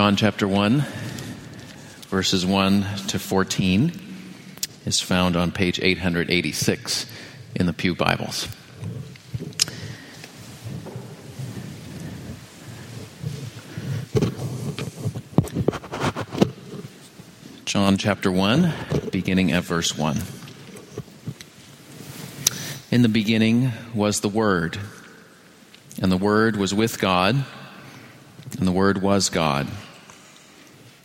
John chapter 1, verses 1 to 14, is found on page 886 in the Pew Bibles. John chapter 1, beginning at verse 1. In the beginning was the Word, and the Word was with God, and the Word was God.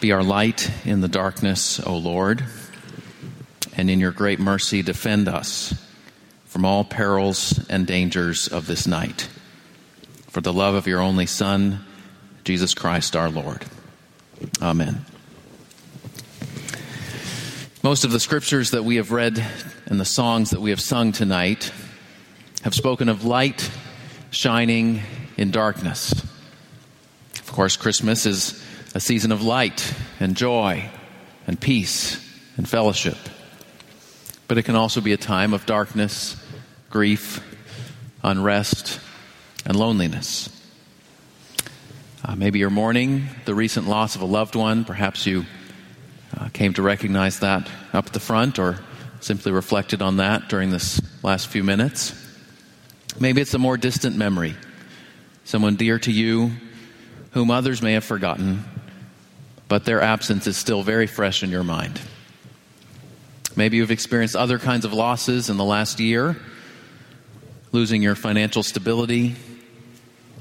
Be our light in the darkness, O Lord, and in your great mercy defend us from all perils and dangers of this night. For the love of your only Son, Jesus Christ our Lord. Amen. Most of the scriptures that we have read and the songs that we have sung tonight have spoken of light shining in darkness. Of course, Christmas is a season of light and joy and peace and fellowship. But it can also be a time of darkness, grief, unrest, and loneliness. Uh, maybe you're mourning the recent loss of a loved one. Perhaps you uh, came to recognize that up at the front or simply reflected on that during this last few minutes. Maybe it's a more distant memory, someone dear to you whom others may have forgotten, but their absence is still very fresh in your mind. Maybe you've experienced other kinds of losses in the last year losing your financial stability,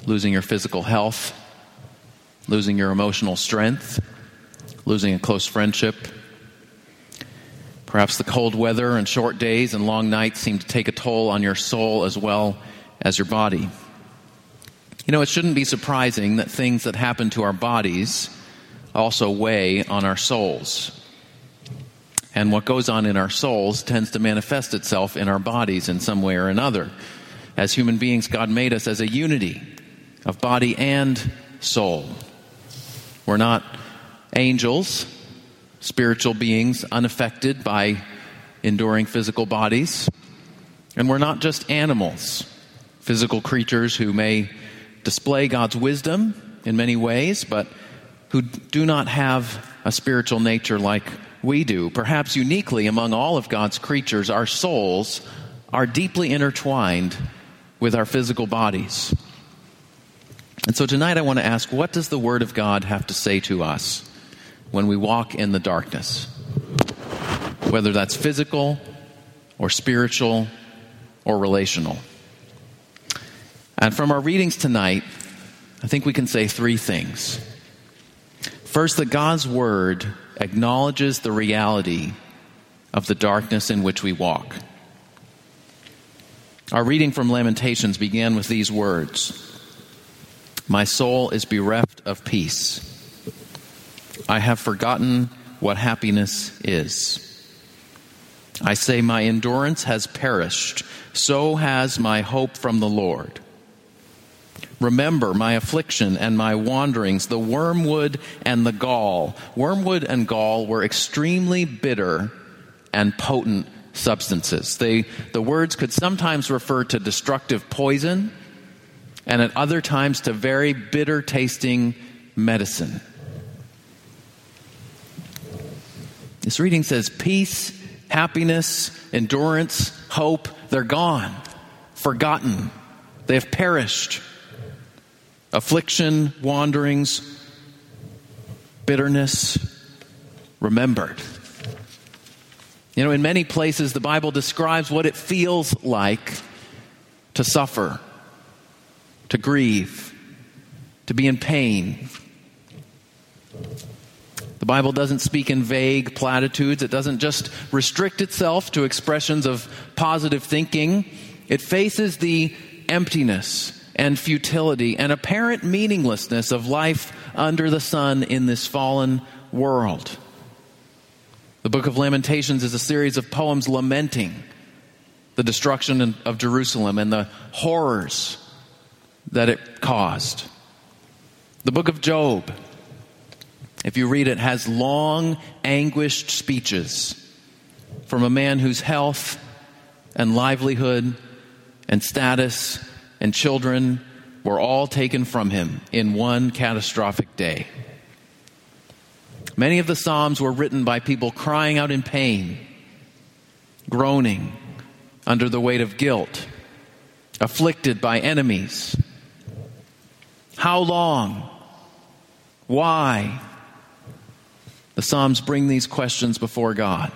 losing your physical health, losing your emotional strength losing a close friendship. Perhaps the cold weather and short days and long nights seem to take a toll on your soul as well as your body. You know, it shouldn't be surprising that things that happen to our bodies also weigh on our souls. And what goes on in our souls tends to manifest itself in our bodies in some way or another. As human beings, God made us as a unity of body and soul. We're not angels, spiritual beings unaffected by enduring physical bodies. And we're not just animals, physical creatures who may display God's wisdom in many ways, but who do not have a spiritual nature like we do. Perhaps uniquely among all of God's creatures, our souls are deeply intertwined with our physical bodies. And so tonight I want to ask what does the Word of God have to say to us when we walk in the darkness, whether that's physical or spiritual or relational. And from our readings tonight, I think we can say three things. First, that God's Word acknowledges the reality of the darkness in which we walk. Our reading from Lamentations began with these words My soul is bereft of peace I have forgotten what happiness is. I say, My endurance has perished, so has my hope from the Lord. Remember my affliction and my wanderings, the wormwood and the gall. Wormwood and gall were extremely bitter and potent substances. They, the words could sometimes refer to destructive poison and at other times to very bitter tasting medicine. This reading says peace, happiness, endurance, hope, they're gone, forgotten, they have perished. Affliction, wanderings, bitterness, remembered. You know, in many places, the Bible describes what it feels like to suffer, to grieve, to be in pain. The Bible doesn't speak in vague platitudes. It doesn't just restrict itself to expressions of positive thinking. It faces the emptiness and futility and apparent meaninglessness of life under the sun in this fallen world. The book of Lamentations is a series of poems lamenting the destruction of Jerusalem and the horrors that it caused. The book of Job, if you read it, has long, anguished speeches from a man whose health and livelihood and status and children were all taken from him in one catastrophic day. Many of the Psalms were written by people crying out in pain, groaning under the weight of guilt, afflicted by enemies. How long? Why? The Psalms bring these questions before God.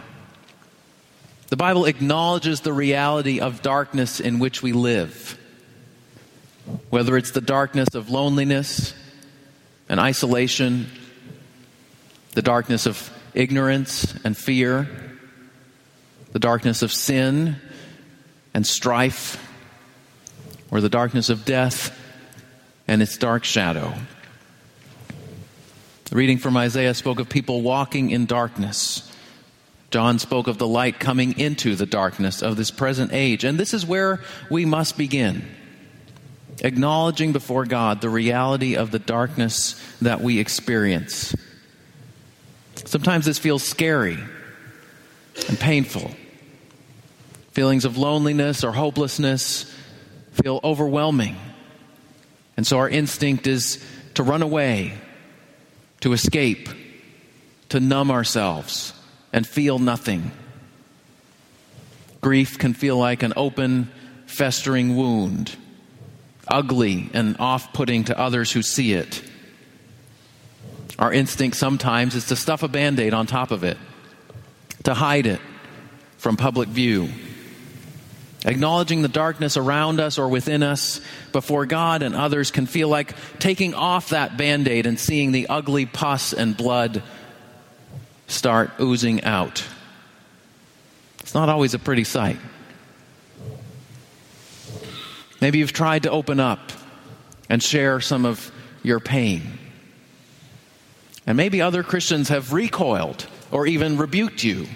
The Bible acknowledges the reality of darkness in which we live, whether it's the darkness of loneliness and isolation the darkness of ignorance and fear, the darkness of sin and strife, or the darkness of death and its dark shadow. The reading from Isaiah spoke of people walking in darkness. John spoke of the light coming into the darkness of this present age. And this is where we must begin acknowledging before God the reality of the darkness that we experience. Sometimes this feels scary and painful. Feelings of loneliness or hopelessness feel overwhelming. And so our instinct is to run away, to escape, to numb ourselves and feel nothing. Grief can feel like an open, festering wound, ugly and off putting to others who see it. Our instinct sometimes is to stuff a band aid on top of it, to hide it from public view. Acknowledging the darkness around us or within us before God and others can feel like taking off that band aid and seeing the ugly pus and blood start oozing out. It's not always a pretty sight. Maybe you've tried to open up and share some of your pain. And maybe other Christians have recoiled or even rebuked you.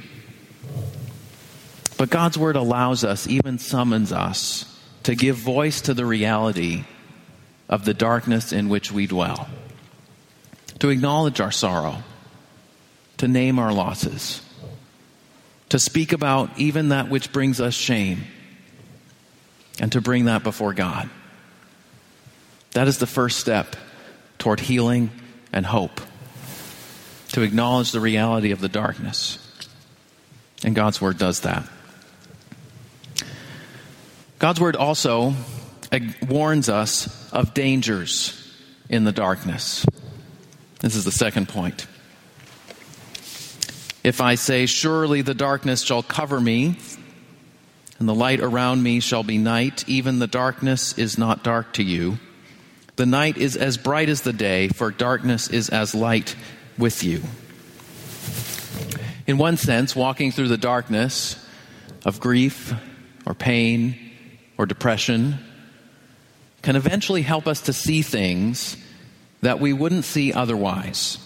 But God's word allows us, even summons us, to give voice to the reality of the darkness in which we dwell, to acknowledge our sorrow, to name our losses, to speak about even that which brings us shame, and to bring that before God. That is the first step toward healing and hope to acknowledge the reality of the darkness. And God's Word does that. God's Word also warns us of dangers in the darkness. This is the second point. If I say, Surely the darkness shall cover me, and the light around me shall be night, even the darkness is not dark to you. The night is as bright as the day, for darkness is as light with you. In one sense, walking through the darkness of grief or pain or depression can eventually help us to see things that we wouldn't see otherwise.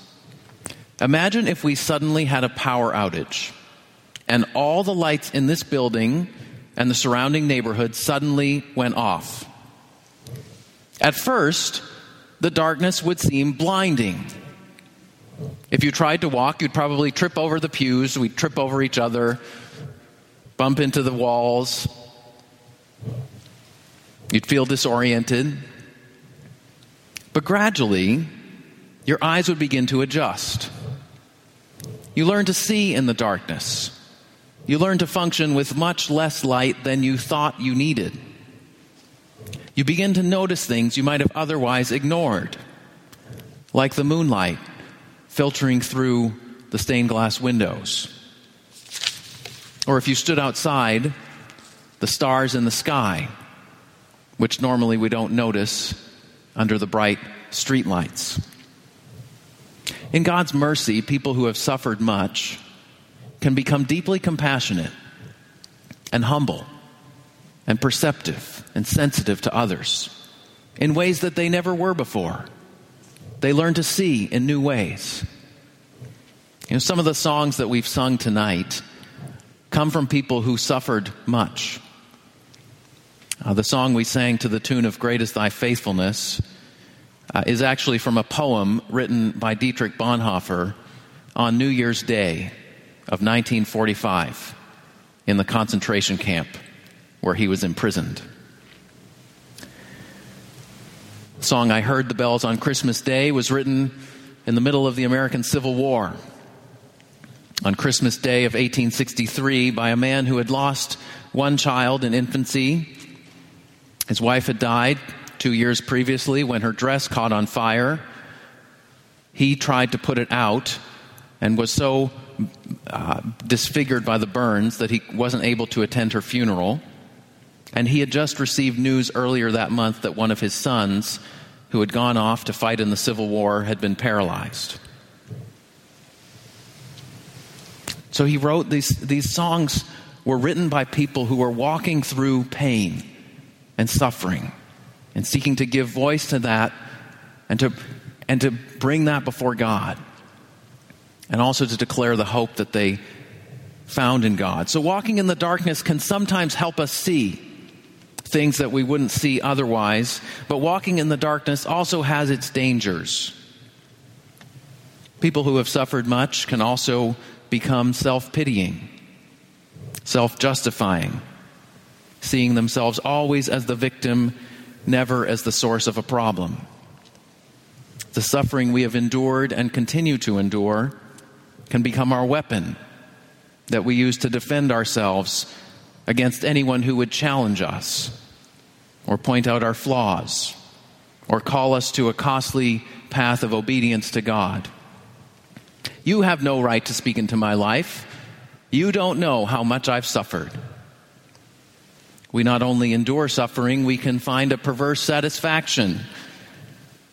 Imagine if we suddenly had a power outage and all the lights in this building and the surrounding neighborhood suddenly went off. At first, the darkness would seem blinding if you tried to walk, you'd probably trip over the pews, we'd trip over each other. bump into the walls. You'd feel disoriented. But gradually, your eyes would begin to adjust. You learn to see in the darkness. You learn to function with much less light than you thought you needed. You begin to notice things you might have otherwise ignored, like the moonlight filtering through the stained glass windows. Or if you stood outside, the stars in the sky, which normally we don't notice under the bright streetlights. In God's mercy, people who have suffered much can become deeply compassionate and humble and perceptive and sensitive to others in ways that they never were before. They learn to see in new ways. You know, some of the songs that we've sung tonight come from people who suffered much. Uh, the song we sang to the tune of Great is Thy Faithfulness uh, is actually from a poem written by Dietrich Bonhoeffer on New Year's Day of 1945 in the concentration camp where he was imprisoned. The song I Heard the Bells on Christmas Day was written in the middle of the American Civil War on Christmas Day of 1863 by a man who had lost one child in infancy. His wife had died two years previously when her dress caught on fire. He tried to put it out and was so uh, disfigured by the burns that he wasn't able to attend her funeral. And he had just received news earlier that month that one of his sons, who had gone off to fight in the Civil War, had been paralyzed. So he wrote these, these songs were written by people who were walking through pain and suffering and seeking to give voice to that and to, and to bring that before God. And also to declare the hope that they found in God. So, walking in the darkness can sometimes help us see things that we wouldn't see otherwise, but walking in the darkness also has its dangers. People who have suffered much can also become self pitying, self justifying, seeing themselves always as the victim never as the source of a problem. The suffering we have endured and continue to endure can become our weapon that we use to defend ourselves against anyone who would challenge us or point out our flaws or call us to a costly path of obedience to God. You have no right to speak into my life. You don't know how much I've suffered. We not only endure suffering, we can find a perverse satisfaction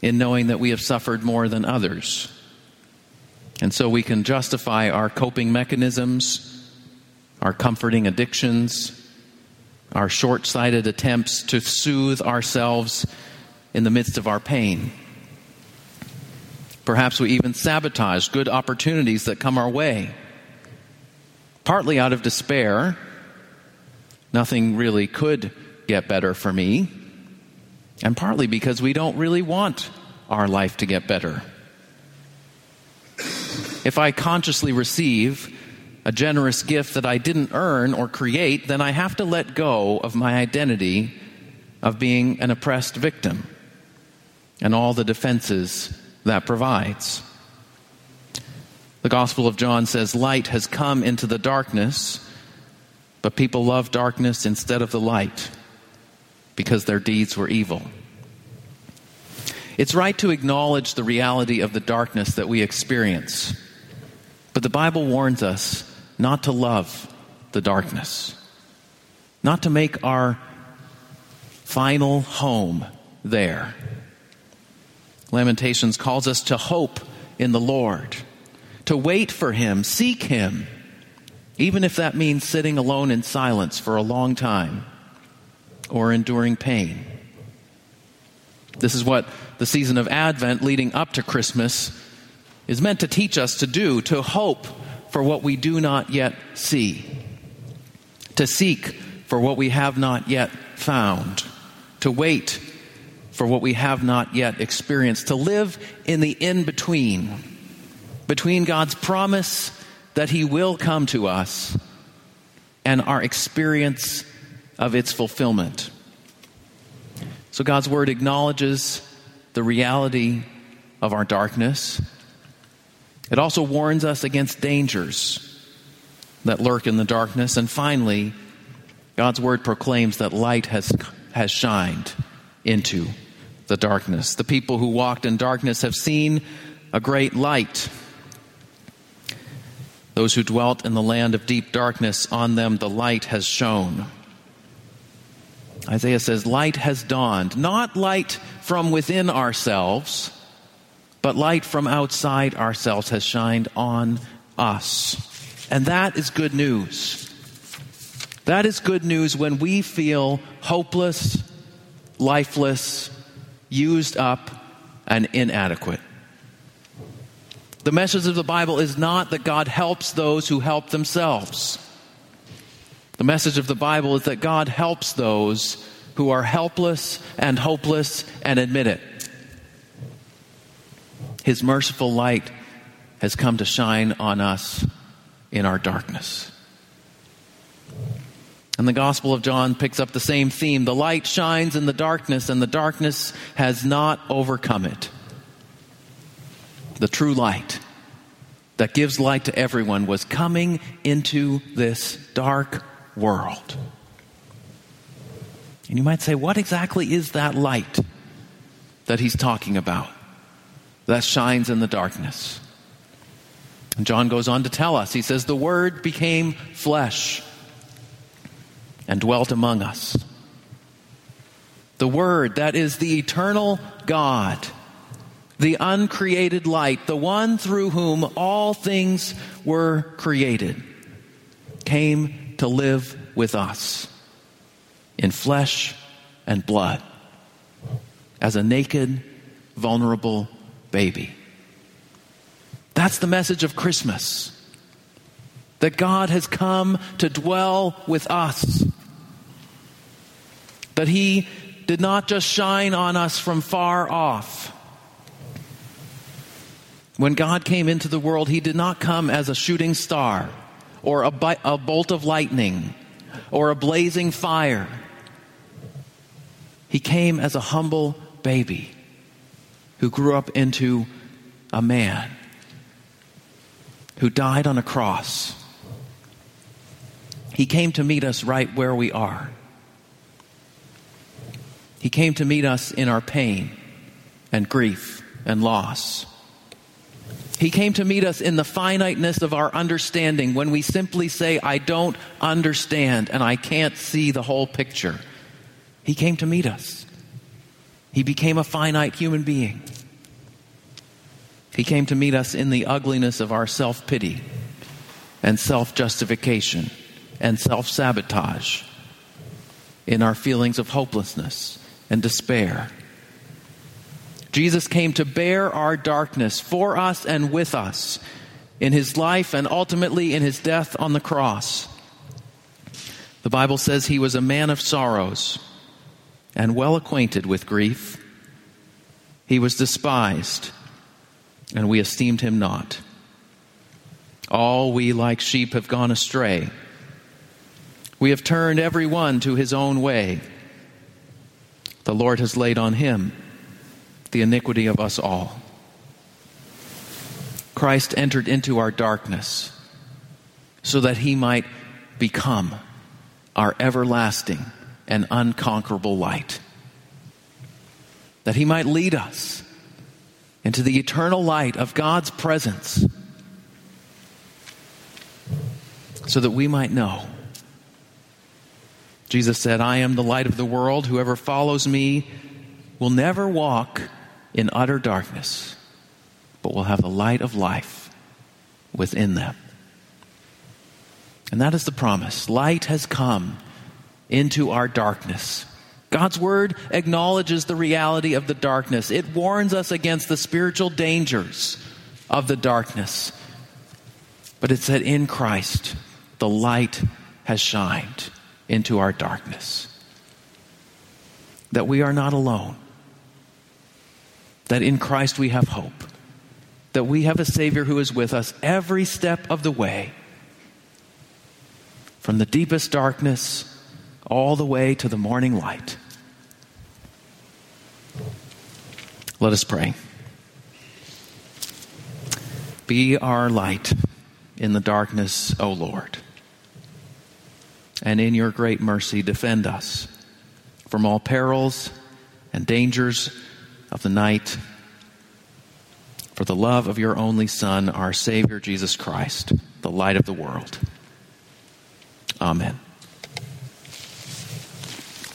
in knowing that we have suffered more than others. And so we can justify our coping mechanisms, our comforting addictions, our short sighted attempts to soothe ourselves in the midst of our pain. Perhaps we even sabotage good opportunities that come our way, partly out of despair Nothing really could get better for me. And partly because we don't really want our life to get better. If I consciously receive a generous gift that I didn't earn or create, then I have to let go of my identity of being an oppressed victim and all the defenses that provides. The Gospel of John says, Light has come into the darkness but people loved darkness instead of the light because their deeds were evil. It's right to acknowledge the reality of the darkness that we experience, but the Bible warns us not to love the darkness, not to make our final home there. Lamentations calls us to hope in the Lord, to wait for Him, seek Him even if that means sitting alone in silence for a long time or enduring pain. This is what the season of Advent leading up to Christmas is meant to teach us to do, to hope for what we do not yet see, to seek for what we have not yet found, to wait for what we have not yet experienced, to live in the in between, between God's promise that He will come to us and our experience of its fulfillment. So God's Word acknowledges the reality of our darkness. It also warns us against dangers that lurk in the darkness. And finally, God's Word proclaims that light has, has shined into the darkness. The people who walked in darkness have seen a great light. Those who dwelt in the land of deep darkness, on them the light has shone. Isaiah says, Light has dawned, not light from within ourselves, but light from outside ourselves has shined on us. And that is good news. That is good news when we feel hopeless, lifeless, used up, and inadequate. The message of the Bible is not that God helps those who help themselves. The message of the Bible is that God helps those who are helpless and hopeless and admit it. His merciful light has come to shine on us in our darkness. And the Gospel of John picks up the same theme. The light shines in the darkness, and the darkness has not overcome it. The true light that gives light to everyone was coming into this dark world. And you might say, what exactly is that light that he's talking about that shines in the darkness? And John goes on to tell us, he says, The Word became flesh and dwelt among us. The Word, that is the eternal God, the uncreated light, the one through whom all things were created, came to live with us in flesh and blood as a naked, vulnerable baby. That's the message of Christmas. That God has come to dwell with us. That He did not just shine on us from far off. When God came into the world, He did not come as a shooting star or a, bi- a bolt of lightning or a blazing fire. He came as a humble baby who grew up into a man who died on a cross. He came to meet us right where we are. He came to meet us in our pain and grief and loss. He came to meet us in the finiteness of our understanding when we simply say, I don't understand and I can't see the whole picture. He came to meet us. He became a finite human being. He came to meet us in the ugliness of our self pity and self justification and self sabotage, in our feelings of hopelessness and despair Jesus came to bear our darkness for us and with us in his life and ultimately in his death on the cross. The Bible says he was a man of sorrows and well acquainted with grief. He was despised, and we esteemed him not. All we like sheep have gone astray. We have turned every one to his own way. The Lord has laid on him the iniquity of us all. Christ entered into our darkness so that he might become our everlasting and unconquerable light. That he might lead us into the eternal light of God's presence so that we might know. Jesus said, I am the light of the world. Whoever follows me will never walk in utter darkness, but will have the light of life within them. And that is the promise. Light has come into our darkness. God's word acknowledges the reality of the darkness. It warns us against the spiritual dangers of the darkness. But it said, in Christ, the light has shined into our darkness. That we are not alone that in Christ we have hope, that we have a Savior who is with us every step of the way. from the deepest darkness all the way to the morning light. Let us pray. Be our light in the darkness, O Lord. And in your great mercy, defend us from all perils and dangers of the night. For the love of your only Son, our Savior Jesus Christ, the light of the world. Amen.